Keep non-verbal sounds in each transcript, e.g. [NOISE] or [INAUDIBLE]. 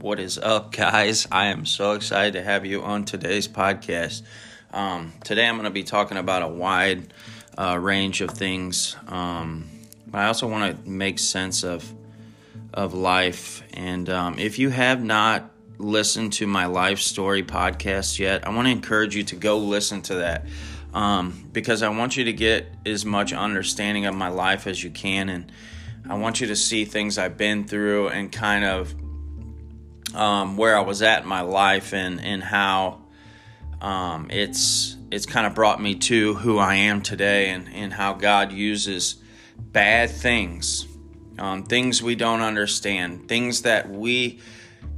What is up, guys? I am so excited to have you on today's podcast. Um, today, I'm going to be talking about a wide uh, range of things. Um, I also want to make sense of of life. And um, if you have not listened to my life story podcast yet, I want to encourage you to go listen to that um, because I want you to get as much understanding of my life as you can and. I want you to see things I've been through and kind of um, where I was at in my life and and how um, it's it's kind of brought me to who I am today and and how God uses bad things, um, things we don't understand, things that we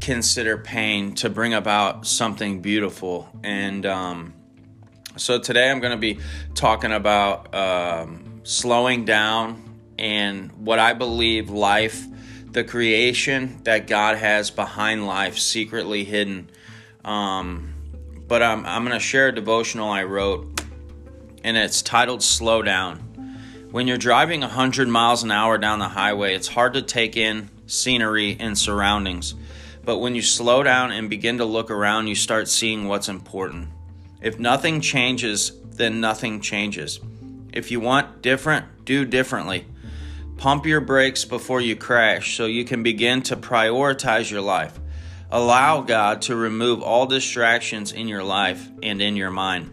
consider pain to bring about something beautiful and. Um, so today I'm going to be talking about um, slowing down and what I believe life the creation that God has behind life, secretly hidden. Um, but I'm, I'm going to share a devotional I wrote, and it's titled Slow Down. When you're driving 100 miles an hour down the highway, it's hard to take in scenery and surroundings. But when you slow down and begin to look around, you start seeing what's important. If nothing changes, then nothing changes. If you want different, do differently. Pump your brakes before you crash so you can begin to prioritize your life. Allow God to remove all distractions in your life and in your mind.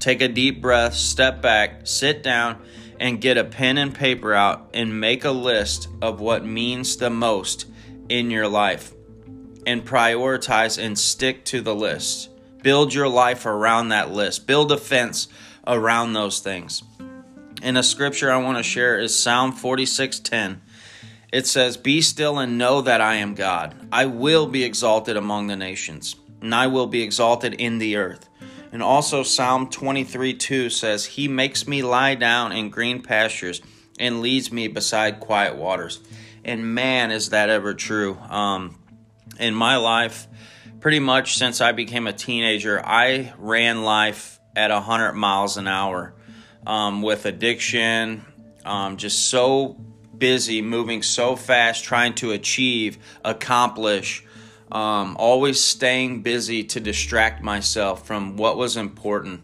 Take a deep breath, step back, sit down, and get a pen and paper out and make a list of what means the most in your life. And prioritize and stick to the list. Build your life around that list, build a fence around those things. And a scripture I want to share is Psalm 46:10. It says, "Be still and know that I am God. I will be exalted among the nations, and I will be exalted in the earth." And also Psalm 23:2 says, "He makes me lie down in green pastures and leads me beside quiet waters." And man, is that ever true. Um, in my life, pretty much since I became a teenager, I ran life at 100 miles an hour um, with addiction, um, just so busy, moving so fast, trying to achieve, accomplish, um, always staying busy to distract myself from what was important.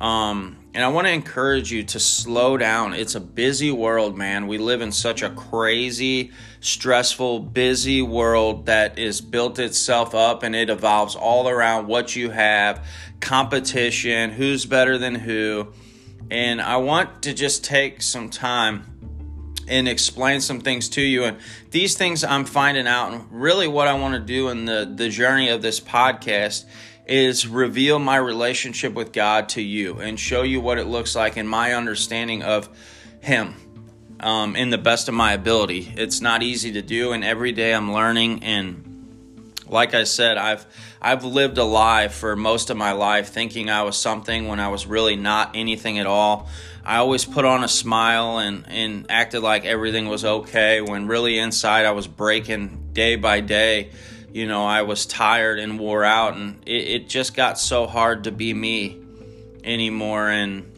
Um, and I want to encourage you to slow down. It's a busy world, man. We live in such a crazy, stressful, busy world that is built itself up and it evolves all around what you have, competition, who's better than who. And I want to just take some time and explain some things to you. And these things I'm finding out, and really what I want to do in the, the journey of this podcast is reveal my relationship with God to you and show you what it looks like in my understanding of Him um, in the best of my ability. It's not easy to do, and every day I'm learning. And like I said, I've I've lived a lie for most of my life, thinking I was something when I was really not anything at all. I always put on a smile and, and acted like everything was okay when really inside I was breaking day by day. You know, I was tired and wore out, and it, it just got so hard to be me anymore. And,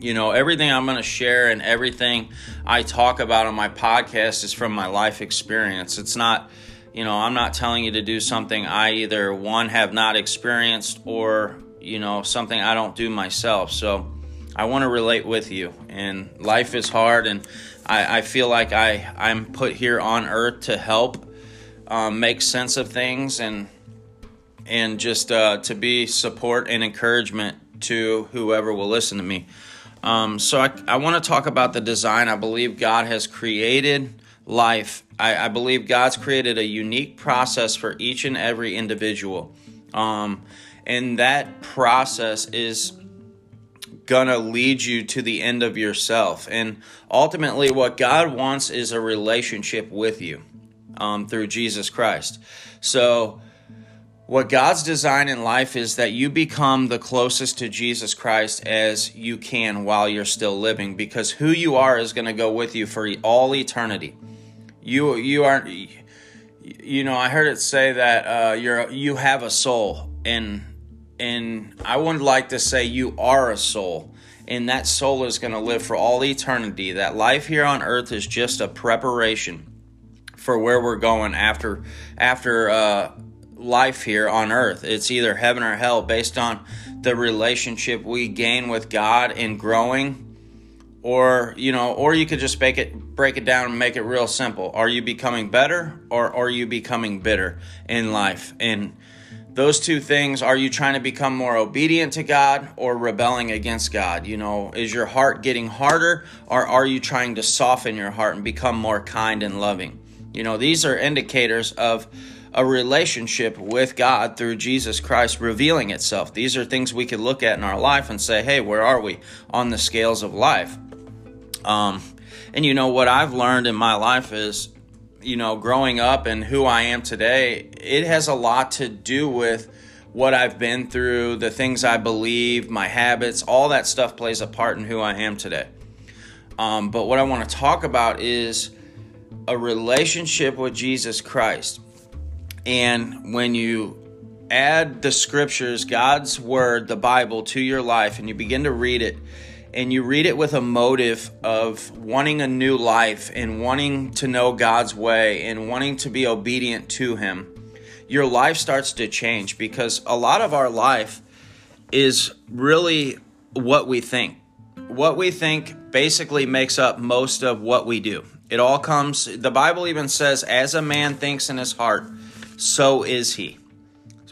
you know, everything I'm going to share and everything I talk about on my podcast is from my life experience. It's not you know, I'm not telling you to do something I either one have not experienced or, you know, something I don't do myself. So I want to relate with you. And life is hard, and I, I feel like I, I'm put here on earth to help um, make sense of things and and just uh, to be support and encouragement to whoever will listen to me. Um, so I, I want to talk about the design I believe God has created life, I, I, believe God's created a unique process for each and every individual. Um, and that process is gonna lead you to the end of yourself. And ultimately, what God wants is a relationship with you um, through Jesus Christ. So, what God's design in life is that you become the closest to Jesus Christ as you can while you're still living, because who you are is going to go with you for all eternity you you aren't you know i heard it say that uh, you're you have a soul and and i would like to say you are a soul and that soul is going to live for all eternity that life here on earth is just a preparation for where we're going after after uh, life here on earth. It's either heaven or hell based on the relationship we gain with God in growing or you know or you could just make it break it down and make it real simple are you becoming better or are you becoming bitter in life and those two things are you trying to become more obedient to God or rebelling against God you know is your heart getting harder or are you trying to soften your heart and become more kind and loving you know these are indicators of a relationship with God through Jesus Christ revealing itself. These are things we could look at in our life and say, hey, where are we on the scales of life? Um, and you know, what I've learned in my life is, you know, growing up and who I am today, it has a lot to do with what I've been through, the things I believe, my habits, all that stuff plays a part in who I am today. Um, but what I want to talk about is a relationship with Jesus Christ. And when you add the scriptures, God's word, the Bible, to your life, and you begin to read it, and you read it with a motive of wanting a new life and wanting to know God's way and wanting to be obedient to Him, your life starts to change because a lot of our life is really what we think. What we think basically makes up most of what we do. It all comes, the Bible even says, as a man thinks in his heart, so is he.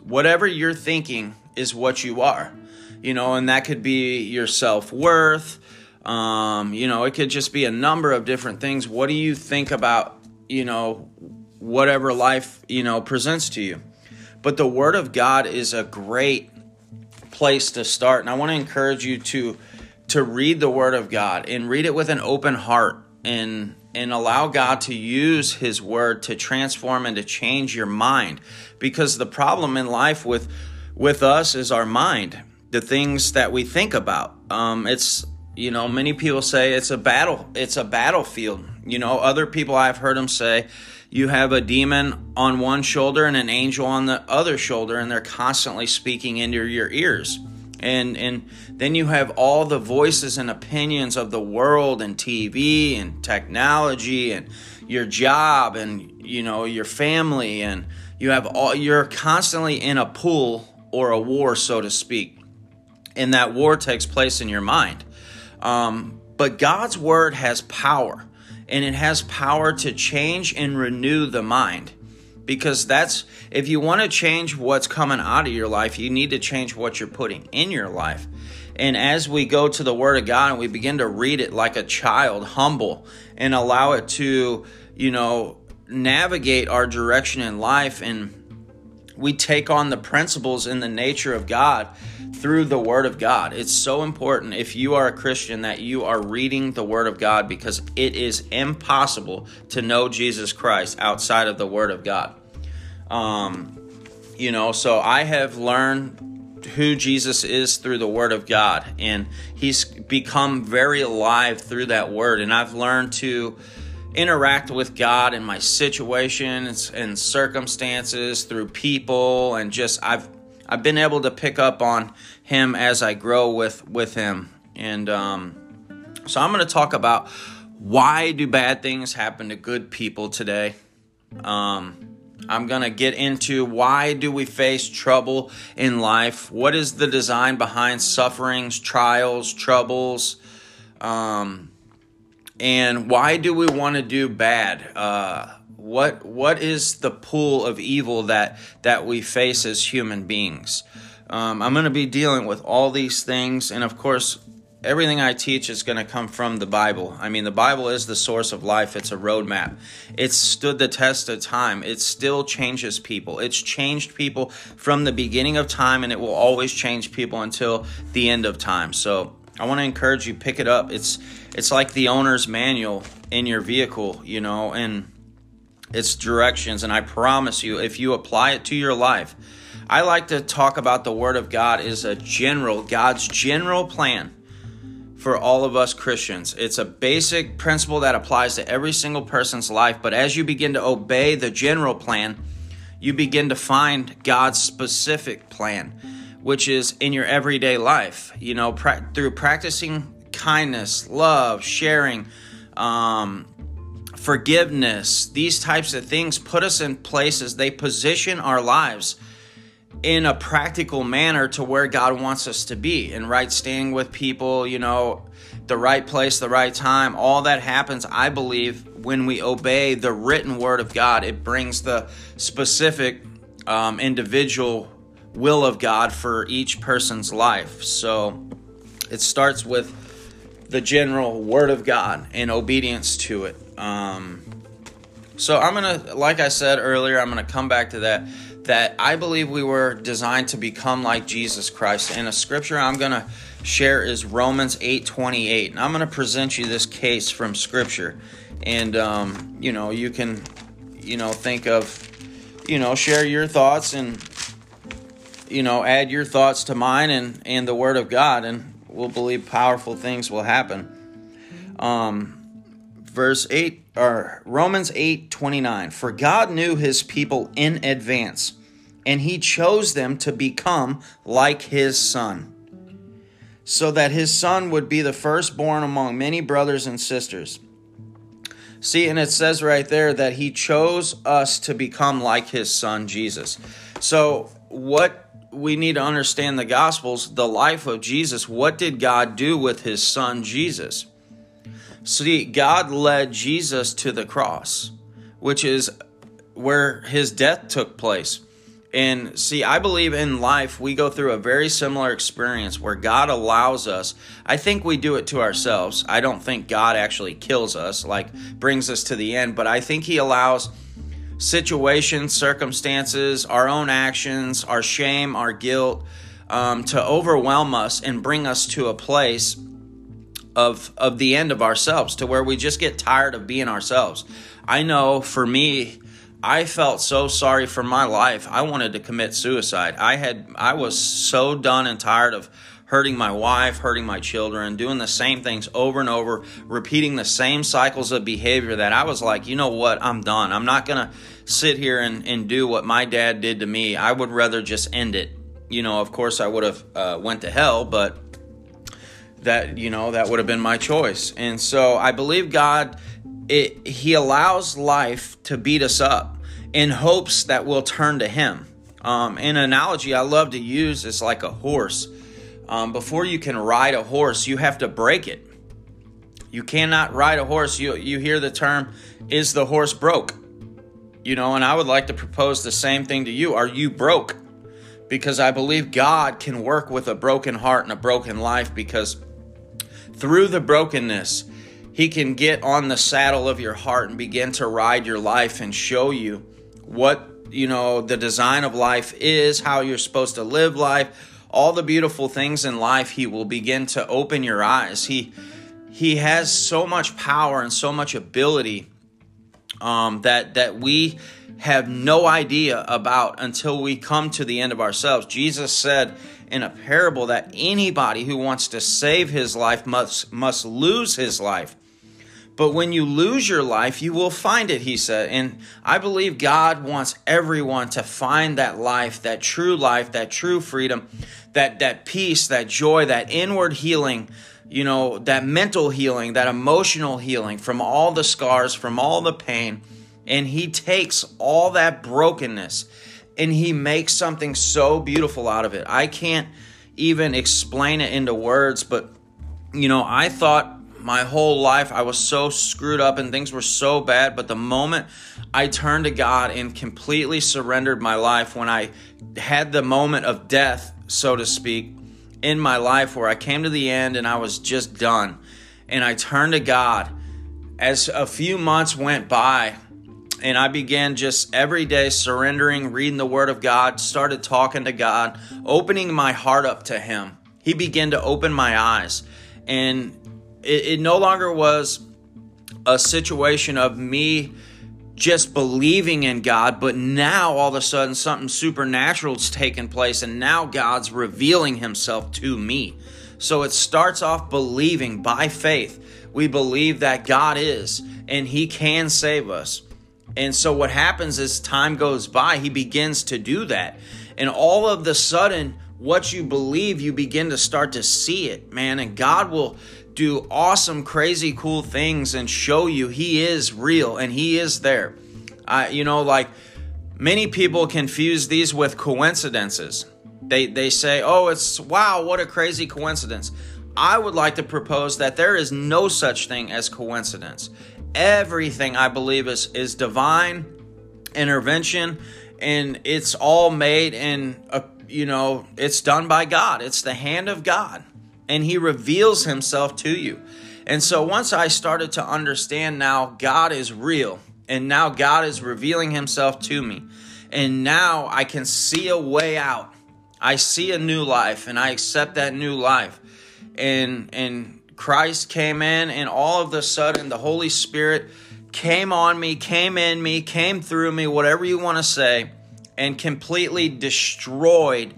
Whatever you're thinking is what you are, you know, and that could be your self worth. Um, you know, it could just be a number of different things. What do you think about, you know, whatever life, you know, presents to you? But the Word of God is a great place to start. And I want to encourage you to to read the Word of God and read it with an open heart and and allow God to use his word to transform and to change your mind because the problem in life with with us is our mind the things that we think about. Um, it's you know many people say it's a battle it's a battlefield. You know other people i've heard them say you have a demon on one shoulder and an angel on the other shoulder and they're constantly speaking into your ears. And and then you have all the voices and opinions of the world and TV and technology and your job and you know your family and you have all you're constantly in a pool or a war so to speak and that war takes place in your mind um, but god's word has power and it has power to change and renew the mind because that's if you want to change what's coming out of your life, you need to change what you're putting in your life. And as we go to the Word of God and we begin to read it like a child, humble, and allow it to, you know, navigate our direction in life, and we take on the principles in the nature of God through the Word of God. It's so important if you are a Christian that you are reading the Word of God because it is impossible to know Jesus Christ outside of the Word of God. Um, you know, so I have learned who Jesus is through the Word of God, and He's become very alive through that Word. And I've learned to interact with God in my situations and circumstances through people, and just I've I've been able to pick up on Him as I grow with with Him. And um, so I'm going to talk about why do bad things happen to good people today. Um, I'm going to get into why do we face trouble in life? What is the design behind sufferings, trials, troubles? Um, and why do we want to do bad? Uh, what what is the pool of evil that that we face as human beings? Um, I'm going to be dealing with all these things, and of course, everything I teach is going to come from the Bible. I mean, the Bible is the source of life, it's a roadmap. It's stood the test of time. It still changes people. It's changed people from the beginning of time, and it will always change people until the end of time. So, I want to encourage you pick it up. It's it's like the owner's manual in your vehicle, you know, and its directions and I promise you if you apply it to your life. I like to talk about the word of God is a general God's general plan for all of us Christians. It's a basic principle that applies to every single person's life, but as you begin to obey the general plan, you begin to find God's specific plan, which is in your everyday life. You know, pra- through practicing kindness, love, sharing, um, forgiveness, these types of things put us in places, they position our lives in a practical manner to where God wants us to be in right standing with people, you know, the right place, the right time. All that happens, I believe, when we obey the written word of God. It brings the specific um, individual will of God for each person's life. So it starts with the general word of God and obedience to it. Um, so I'm gonna, like I said earlier, I'm gonna come back to that. That I believe we were designed to become like Jesus Christ. And a scripture I'm gonna share is Romans 8:28, and I'm gonna present you this case from Scripture, and um, you know you can, you know, think of, you know, share your thoughts and you know add your thoughts to mine and and the Word of God, and we'll believe powerful things will happen. Um, verse 8 or Romans 8 29. For God knew his people in advance, and he chose them to become like his son, so that his son would be the firstborn among many brothers and sisters. See, and it says right there that he chose us to become like his son Jesus. So, what we need to understand the Gospels, the life of Jesus, what did God do with his son Jesus? See, God led Jesus to the cross, which is where his death took place. And see, I believe in life we go through a very similar experience where God allows us. I think we do it to ourselves. I don't think God actually kills us, like brings us to the end, but I think He allows situations, circumstances, our own actions, our shame, our guilt um, to overwhelm us and bring us to a place of of the end of ourselves to where we just get tired of being ourselves. I know for me I felt so sorry for my life. I wanted to commit suicide. I had I was so done and tired of hurting my wife, hurting my children, doing the same things over and over, repeating the same cycles of behavior that I was like, you know what, I'm done. I'm not gonna sit here and, and do what my dad did to me. I would rather just end it. You know, of course I would have uh, went to hell, but that you know that would have been my choice and so i believe god it, he allows life to beat us up in hopes that we'll turn to him um, an analogy i love to use is like a horse um, before you can ride a horse you have to break it. You cannot ride a horse. You, you hear the term is the horse broke? You know and i would like to propose the same thing to you. Are you broke? Because i believe god can work with a broken heart and a broken life because through the brokenness, He can get on the saddle of your heart and begin to ride your life and show you what, you know, the design of life is, how you're supposed to live life, all the beautiful things in life. He will begin to open your eyes. He he has so much power and so much ability um, that that we have no idea about until we come to the end of ourselves. Jesus said in a parable that anybody who wants to save his life must must lose his life. But when you lose your life, you will find it, he said. And I believe God wants everyone to find that life, that true life, that true freedom, that that peace, that joy, that inward healing, you know, that mental healing, that emotional healing from all the scars, from all the pain. And he takes all that brokenness and he makes something so beautiful out of it. I can't even explain it into words, but you know, I thought my whole life I was so screwed up and things were so bad, but the moment I turned to God and completely surrendered my life when I had the moment of death, so to speak, in my life where I came to the end and I was just done and I turned to God as a few months went by and I began just every day surrendering, reading the Word of God, started talking to God, opening my heart up to Him. He began to open my eyes. And it, it no longer was a situation of me just believing in God, but now all of a sudden something supernatural is taking place, and now God's revealing Himself to me. So it starts off believing by faith. We believe that God is, and He can save us. And so what happens as time goes by, he begins to do that. And all of the sudden, what you believe, you begin to start to see it, man. And God will do awesome, crazy, cool things and show you He is real and He is there. I, you know, like many people confuse these with coincidences. They, they say, oh, it's wow, what a crazy coincidence. I would like to propose that there is no such thing as coincidence. Everything I believe is, is divine intervention and it's all made in a, you know, it's done by God. It's the hand of God and he reveals himself to you. And so once I started to understand now God is real and now God is revealing himself to me. And now I can see a way out. I see a new life and I accept that new life. And and Christ came in and all of a sudden the Holy Spirit came on me, came in me, came through me, whatever you want to say, and completely destroyed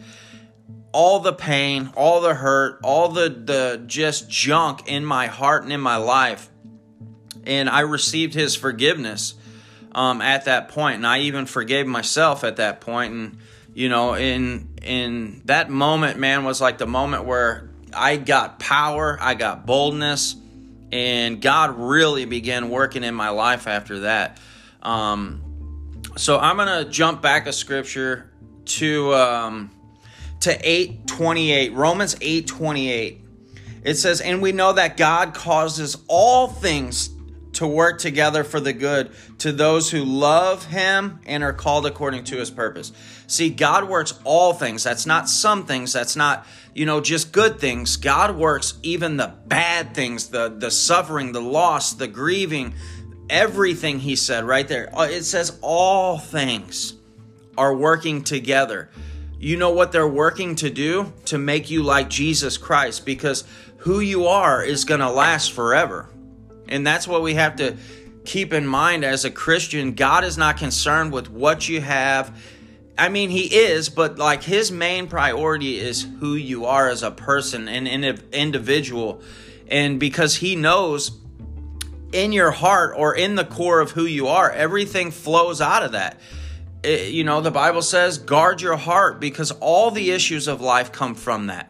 all the pain, all the hurt, all the the just junk in my heart and in my life. And I received his forgiveness um, at that point, and I even forgave myself at that point. And you know, in in that moment, man, was like the moment where I got power, I got boldness, and God really began working in my life after that. Um, so I'm gonna jump back a scripture to. Um, to 828 romans 828 it says and we know that god causes all things to work together for the good to those who love him and are called according to his purpose. See god works all things. That's not some things. That's not you know just good things. God works even the bad things the the suffering the loss the grieving everything he said right there uh, it says all things are working together you know what they're working to do? To make you like Jesus Christ because who you are is going to last forever. And that's what we have to keep in mind as a Christian. God is not concerned with what you have. I mean, He is, but like His main priority is who you are as a person and an individual. And because He knows in your heart or in the core of who you are, everything flows out of that it, you know, the Bible says, guard your heart because all the issues of life come from that.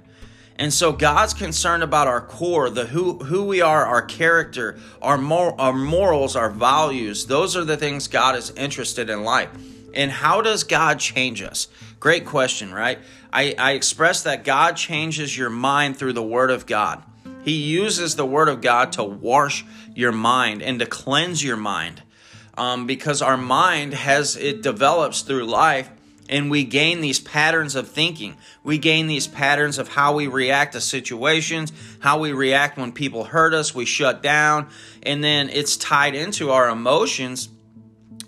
And so God's concerned about our core, the who who we are, our character, our mor- our morals, our values. Those are the things God is interested in life. And how does God change us? Great question, right? I, I express that God changes your mind through the Word of God. He uses the Word of God to wash your mind and to cleanse your mind um, because our mind has it develops through life and we gain these patterns of thinking. We gain these patterns of how we react to situations, how we react when people hurt us, we shut down, and then it's tied into our emotions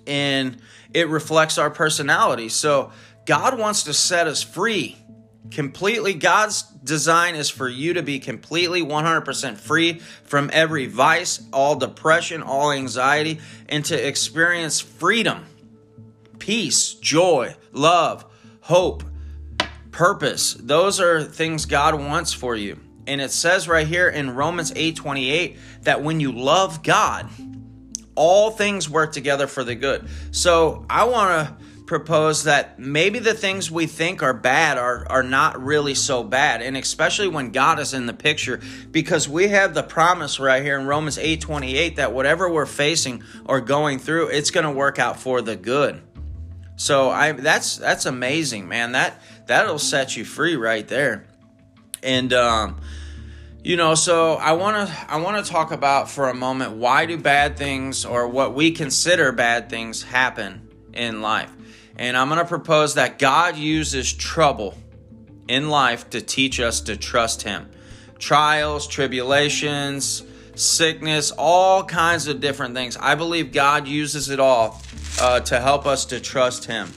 and it reflects our personality. So God wants to set us free completely God's design is for you to be completely 100% free from every vice, all depression, all anxiety, and to experience freedom, peace, joy, love, hope, purpose. Those are things God wants for you. And it says right here in Romans 8:28 that when you love God, all things work together for the good. So, I want to propose that maybe the things we think are bad are, are not really so bad. And especially when god is in the picture because we have the promise right here in romans 8 28 that whatever we're facing or going through it's going to work out for the good. So i that's that's amazing man. That that'll set you free right there. And um you know so i want to i want to talk about for a moment why do bad things or what we consider bad things happen in life and I'm going to propose that God uses trouble in life to teach us to trust Him. Trials, tribulations, sickness, all kinds of different things. I believe God uses it all uh, to help us to trust Him.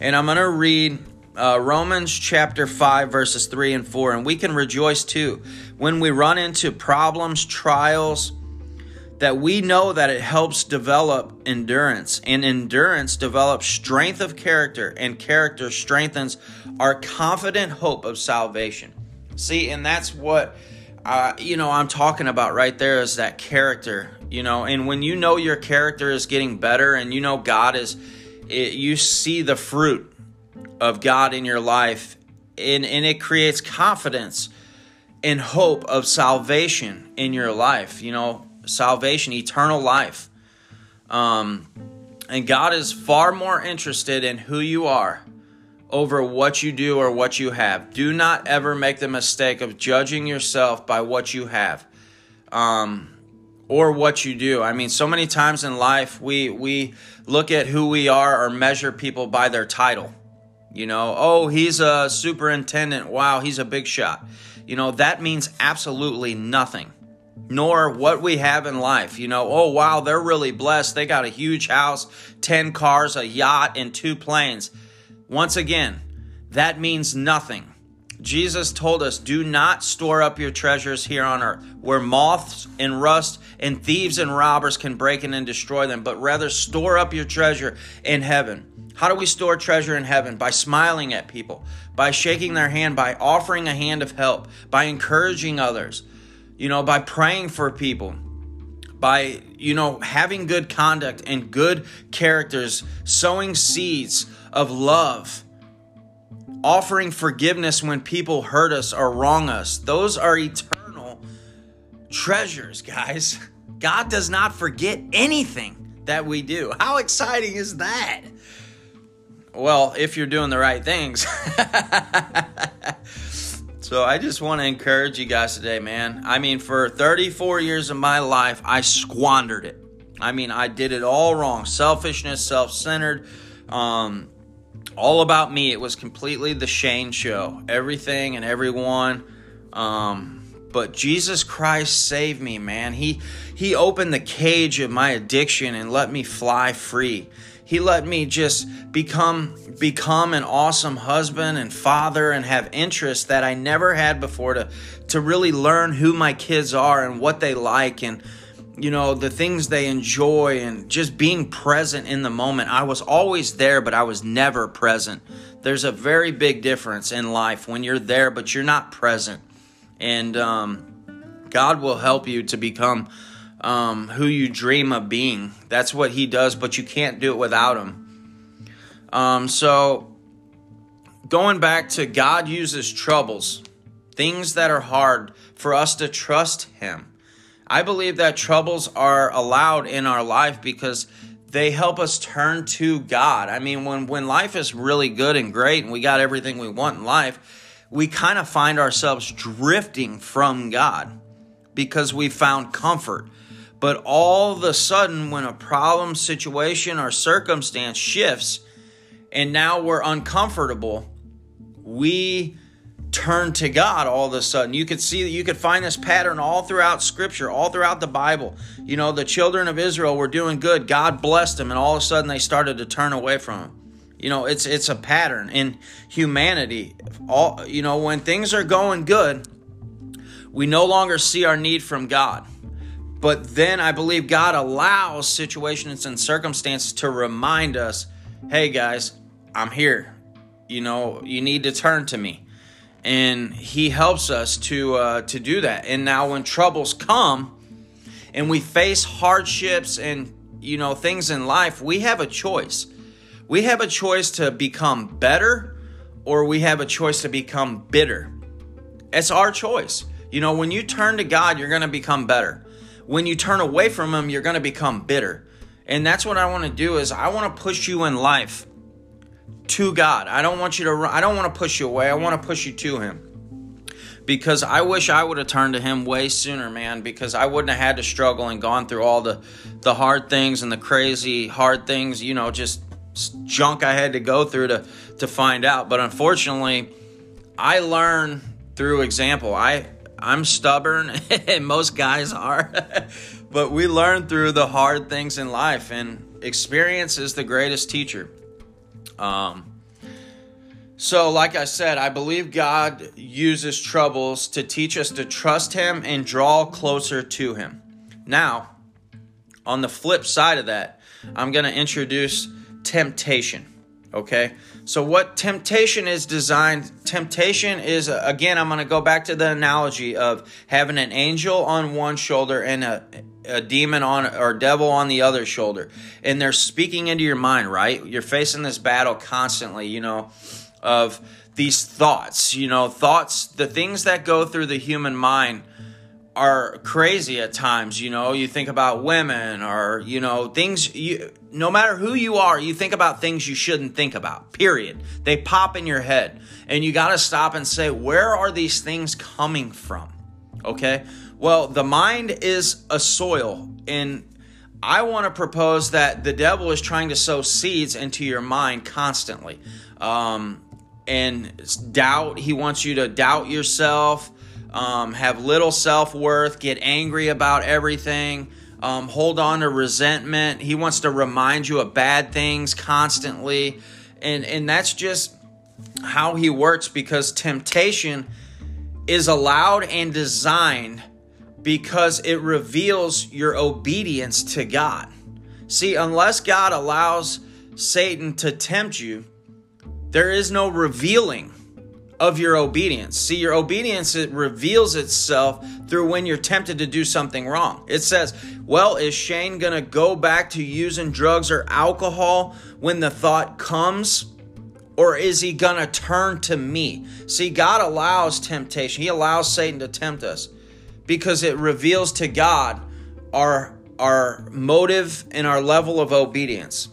And I'm going to read uh, Romans chapter 5, verses 3 and 4. And we can rejoice too when we run into problems, trials, that we know that it helps develop endurance, and endurance develops strength of character, and character strengthens our confident hope of salvation. See, and that's what uh, you know I'm talking about right there is that character, you know, and when you know your character is getting better, and you know God is, it, you see the fruit of God in your life, and and it creates confidence and hope of salvation in your life, you know, salvation, eternal life. Um, and God is far more interested in who you are over what you do or what you have. Do not ever make the mistake of judging yourself by what you have. Um, or what you do. I mean, so many times in life we we look at who we are or measure people by their title. You know, oh, he's a superintendent. Wow, he's a big shot. You know, that means absolutely nothing. Nor what we have in life. You know, oh, wow, they're really blessed. They got a huge house, 10 cars, a yacht, and two planes. Once again, that means nothing. Jesus told us, Do not store up your treasures here on earth, where moths and rust and thieves and robbers can break in and destroy them, but rather store up your treasure in heaven. How do we store treasure in heaven? By smiling at people, by shaking their hand, by offering a hand of help, by encouraging others, you know, by praying for people, by, you know, having good conduct and good characters, sowing seeds of love offering forgiveness when people hurt us or wrong us. Those are eternal treasures, guys. [LAUGHS] God does not forget anything that we do. How exciting is that? Well, if you're doing the right things. [LAUGHS] so I just want to encourage you guys today, man. I mean, for 34 years of my life, I squandered it. I mean, I did it all wrong selfishness, self centered. Um, all about me. It was completely the Shane show. Everything and everyone. Um, but Jesus Christ saved me, man. He he opened the cage of my addiction and let me fly free. He let me just become become an awesome husband and father and have interests that I never had before to to really learn who my kids are and what they like and you know, the things they enjoy and just being present in the moment. I was always there, but I was never present. There's a very big difference in life when you're there, but you're not present. And um, God will help you to become um, who you dream of being. That's what He does, but you can't do it without Him. Um, so, going back to God uses troubles, things that are hard, for us to trust Him I believe that troubles are allowed in our life because they help us turn to God. I mean, when, when life is really good and great and we got everything we want in life, we kind of find ourselves drifting from God because we found comfort. But all of a sudden, when a problem, situation, or circumstance shifts and now we're uncomfortable, we turn to God all of a sudden. You could see that you could find this pattern all throughout Scripture, all throughout the Bible. You know, the children of Israel were doing good. God blessed them, and all of a sudden they started to turn away from Him. You know, it's it's a pattern in humanity. All you know, when things are going good, we no longer see our need from God. But then I believe God allows situations and circumstances to remind us, hey guys, I'm here. You know, you need to turn to me. And he helps us to uh, to do that. And now when troubles come and we face hardships and you know things in life we have a choice. We have a choice to become better or we have a choice to become bitter. It's our choice. You know when you turn to god you're going to become better when you turn away from him you're going to become bitter and that's what i want to do is i want to push you in life to God. I don't want you to I don't want to push you away. I want to push you to him. Because I wish I would have turned to him way sooner, man, because I wouldn't have had to struggle and gone through all the the hard things and the crazy hard things, you know, just junk I had to go through to to find out. But unfortunately, I learn through example. I I'm stubborn [LAUGHS] and most guys are. [LAUGHS] but we learn through the hard things in life and experience is the greatest teacher. Um, so, like I said, I believe God uses troubles to teach us to trust Him and draw closer to Him. Now, on the flip side of that, I'm going to introduce temptation. Okay? So, what temptation is designed, temptation is, uh, again, I'm going to go back to the analogy of having an angel on one shoulder and a a demon on or devil on the other shoulder and they're speaking into your mind right you're facing this battle constantly you know of these thoughts. You know, thoughts, the things that go through the human mind are crazy at times. You know, you think about women or, you know, things you, no matter who you are, you think about things you shouldn't think about, period. They pop in your head. And you got to stop and say, where are these things coming from? Okay. Well, the mind is a soil. And I want to propose that the devil is trying to sow seeds into your mind constantly. Um, and doubt, he wants you to doubt yourself, um, have little self worth, get angry about everything, um, hold on to resentment. He wants to remind you of bad things constantly. And, and that's just how he works because temptation is allowed and designed because it reveals your obedience to God. See, unless God allows Satan to tempt you, there is no revealing of your obedience. See, your obedience it reveals itself through when you're tempted to do something wrong. It says, "Well, is Shane going to go back to using drugs or alcohol when the thought comes?" Or is he to turn to me? See, God allows temptation. He allows Satan to tempt us because it reveals to God our our motive and our level of obedience.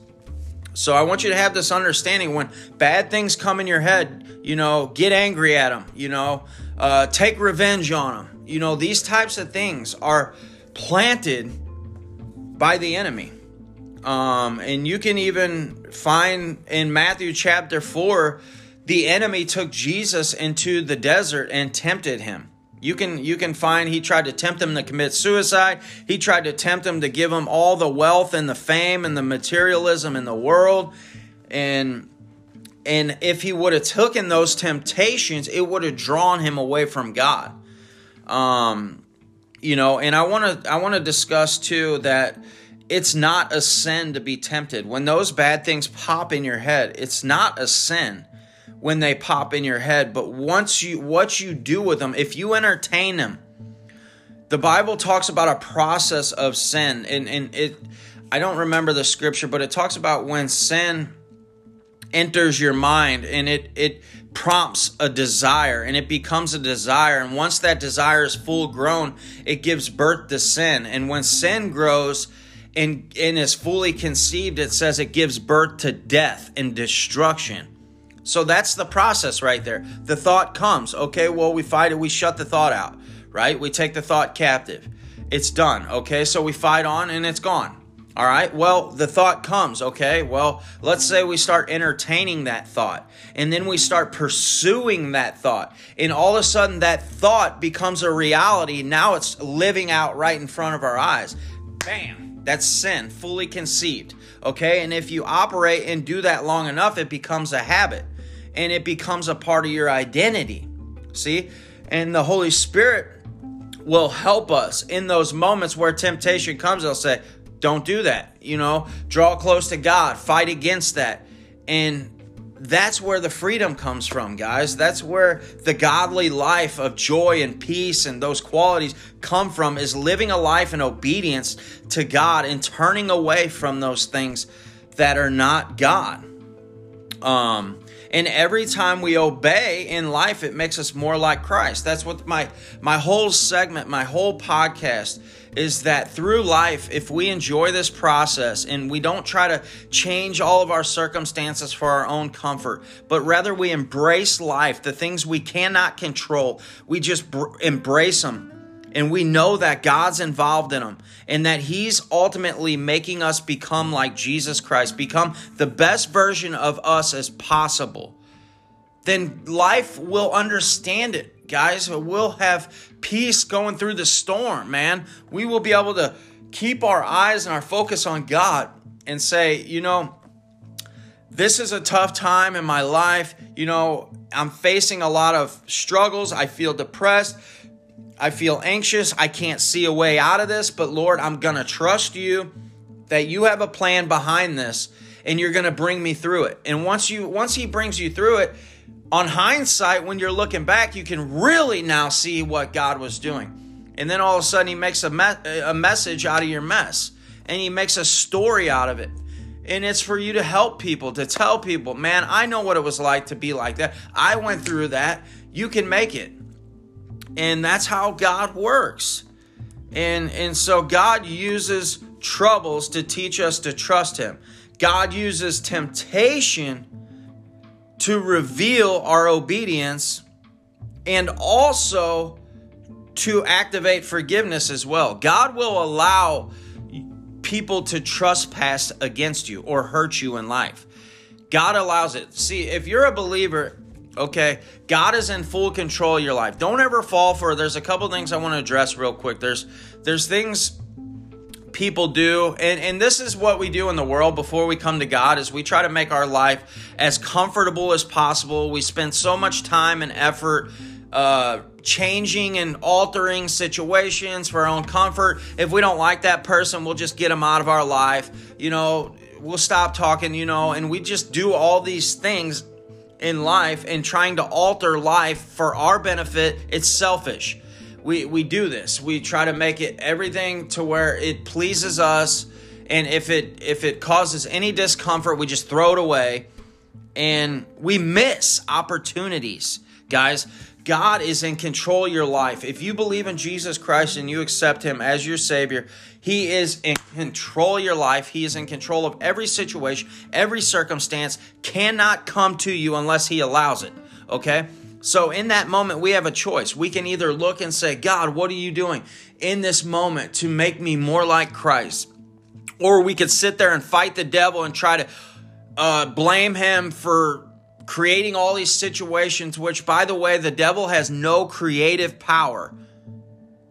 So I want you to have this understanding when bad things come in your head, you know, get angry at them, you know, uh, take revenge on them. You know, these types of things are planted by the enemy. Um, and you can even find in Matthew chapter 4, the enemy took Jesus into the desert and tempted him. You can you can find he tried to tempt him to commit suicide. He tried to tempt him to give him all the wealth and the fame and the materialism in the world. And and if he would have taken those temptations, it would have drawn him away from God. Um, you know, and I want to I want to discuss too that it's not a sin to be tempted. When those bad things pop in your head, it's not a sin when they pop in your head, but once you what you do with them, if you entertain them, the Bible talks about a process of sin, and and it. I don't remember the scripture, but it talks about when sin enters your mind and it it prompts a desire and it becomes a desire and once that desire is full grown it gives birth to sin and when sin grows and and is fully conceived it says it gives birth to death and destruction so that's the process right there. The thought comes. Okay, well, we fight it, we shut the thought out, right? We take the thought captive. It's done. Okay, so we fight on and it's gone. All right, well, the thought comes. Okay, well, let's say we start entertaining that thought and then we start pursuing that thought, and all of a sudden that thought becomes a reality. Now it's living out right in front of our eyes. Bam, that's sin, fully conceived. Okay, and if you operate and do that long enough, it becomes a habit and it becomes a part of your identity. See? And the Holy Spirit will help us in those moments where temptation comes. They'll say, Don't do that. You know, draw close to God, fight against that. And that's where the freedom comes from, guys. That's where the godly life of joy and peace and those qualities come from is living a life in obedience to God and turning away from those things that are not God. Um, and every time we obey in life, it makes us more like Christ. That's what my my whole segment, my whole podcast is that through life, if we enjoy this process and we don't try to change all of our circumstances for our own comfort, but rather we embrace life, the things we cannot control, we just br- embrace them and we know that God's involved in them and that He's ultimately making us become like Jesus Christ, become the best version of us as possible, then life will understand it, guys. We'll have peace going through the storm, man. We will be able to keep our eyes and our focus on God and say, you know, this is a tough time in my life. You know, I'm facing a lot of struggles. I feel depressed. I feel anxious. I can't see a way out of this, but Lord, I'm going to trust you that you have a plan behind this and you're going to bring me through it. And once you once he brings you through it, on hindsight when you're looking back, you can really now see what God was doing. And then all of a sudden he makes a, me- a message out of your mess and he makes a story out of it. and it's for you to help people, to tell people, man, I know what it was like to be like that. I went through that. You can make it. And that's how God works. And and so God uses troubles to teach us to trust him. God uses temptation to reveal our obedience and also to activate forgiveness as well. God will allow people to trespass against you or hurt you in life. God allows it. See, if you're a believer, okay, God is in full control of your life. Don't ever fall for there's a couple things I want to address real quick. There's there's things people do and, and this is what we do in the world before we come to god is we try to make our life as comfortable as possible we spend so much time and effort uh, changing and altering situations for our own comfort. If we don't like that person, we'll just get them out of our life. You know, we'll stop talking, you know, and we just do all these things in life and trying to alter life for our benefit. It's selfish. We, we do this. We try to make it everything to where it pleases us. And if it if it causes any discomfort, we just throw it away. And we miss opportunities, guys. God is in control of your life. If you believe in Jesus Christ and you accept Him as your Savior, He is in control of your life. He is in control of every situation, every circumstance cannot come to you unless He allows it. Okay? So, in that moment, we have a choice. We can either look and say, God, what are you doing in this moment to make me more like Christ? Or we could sit there and fight the devil and try to uh, blame him for creating all these situations, which, by the way, the devil has no creative power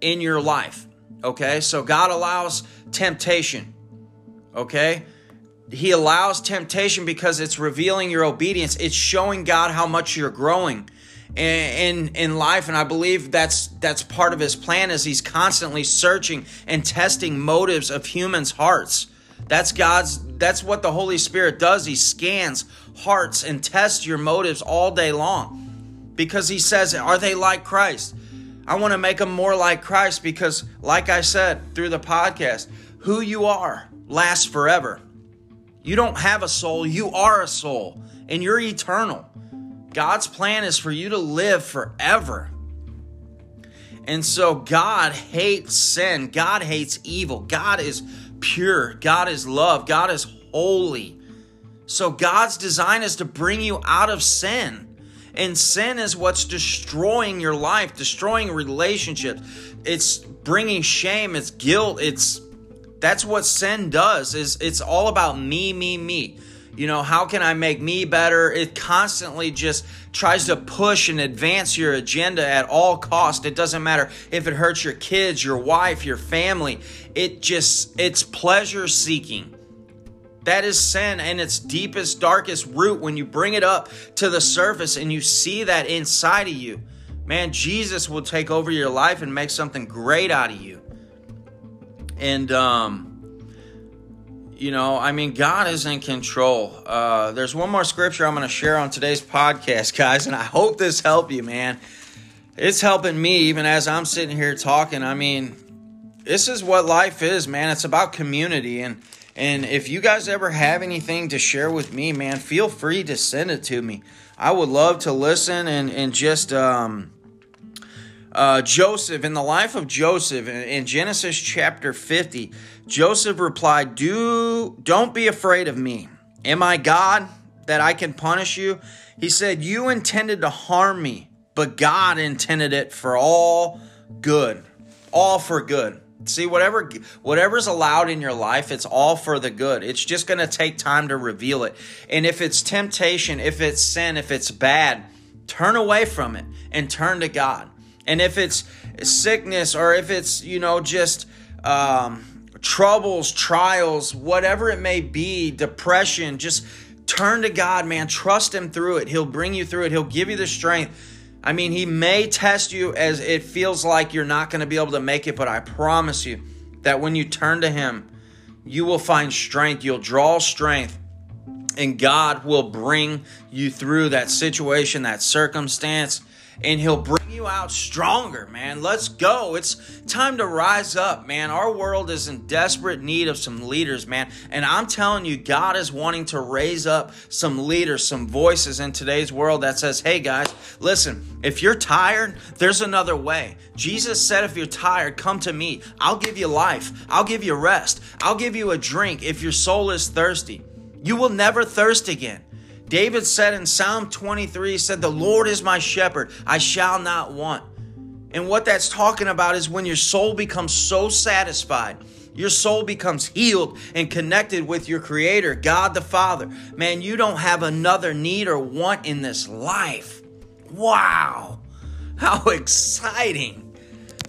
in your life. Okay, so God allows temptation. Okay, He allows temptation because it's revealing your obedience, it's showing God how much you're growing. In, in life and i believe that's that's part of his plan is he's constantly searching and testing motives of humans hearts that's god's that's what the holy spirit does he scans hearts and test your motives all day long because he says, Are they like Christ? I want to make them more like Christ because, like I said through the podcast, who you are lasts forever. You don't have a soul, you are a soul, and you're eternal. God's plan is for you to live forever. And so God hates sin. God hates evil. God is pure. God is love. God is holy. So God's design is to bring you out of sin. And sin is what's destroying your life, destroying relationships. It's bringing shame, it's guilt, it's that's what sin does. Is it's all about me, me, me. You know, how can I make me better? It constantly just tries to push and advance your agenda at all cost. It doesn't matter if it hurts your kids, your wife, your family. It just it's pleasure seeking. That is sin and its deepest, darkest root when you bring it up to the surface and you see that inside of you. Man, Jesus will take over your life and make something great out of you. And, um, you know, I mean, God is in control. Uh, there's one more scripture I'm going to share on today's podcast, [LAUGHS] guys, and I hope this helped you, man. It's helping me even as I'm sitting here talking. I mean, this is what life is, man. It's about community and and if you guys ever have anything to share with me, man, feel free to send it to me. I would love to listen and, and just um, uh, Joseph, in the life of Joseph, in Genesis chapter 50, Joseph replied, Do don't be afraid of me. Am I God that I can punish you? He said, You intended to harm me, but God intended it for all good. All for good. See, whatever whatever's allowed in your life, it's all for the good. It's just going to take time to reveal it. And if it's temptation, if it's sin, if it's bad, turn away from it and turn to God. And if it's sickness or if it's, you know, just um, troubles, trials, whatever it may be, depression, just turn to God, man. Trust Him through it. He'll bring you through it. He'll give you the strength I mean, he may test you as it feels like you're not going to be able to make it, but I promise you that when you turn to him, you will find strength. You'll draw strength, and God will bring you through that situation, that circumstance. And he'll bring you out stronger, man. Let's go. It's time to rise up, man. Our world is in desperate need of some leaders, man. And I'm telling you, God is wanting to raise up some leaders, some voices in today's world that says, hey guys, listen, if you're tired, there's another way. Jesus said, if you're tired, come to me. I'll give you life. I'll give you rest. I'll give you a drink if your soul is thirsty. You will never thirst again. David said in Psalm 23, he said, The Lord is my shepherd, I shall not want. And what that's talking about is when your soul becomes so satisfied, your soul becomes healed and connected with your Creator, God the Father. Man, you don't have another need or want in this life. Wow, how [LAUGHS] exciting!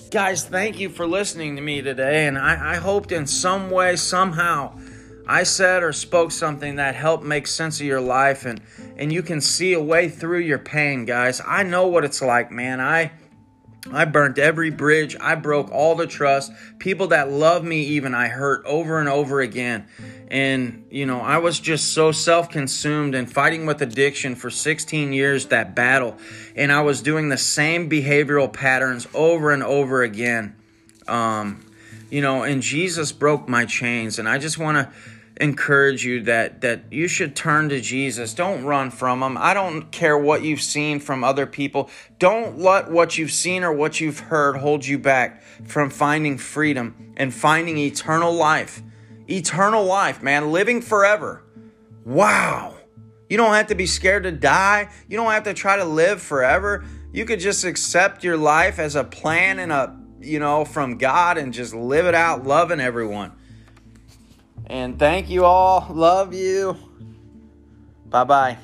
Guys, thank you for listening to me today. And I, I hoped in some way, somehow, I said or spoke something that helped make sense of your life and and you can see a way through your pain, guys. I know what it's like, man. I I burnt every bridge. I broke all the trust. People that love me even I hurt over and over again. And you know, I was just so self-consumed and fighting with addiction for 16 years that battle. And I was doing the same behavioral patterns over and over again. Um, you know, and Jesus broke my chains and I just want to encourage you that that you should turn to Jesus. Don't run from him. I don't care what you've seen from other people. Don't let what you've seen or what you've heard hold you back from finding freedom and finding eternal life. Eternal life, man, living forever. Wow. You don't have to be scared to die. You don't have to try to live forever. You could just accept your life as a plan and a, you know, from God and just live it out loving everyone. And thank you all. Love you. Bye bye.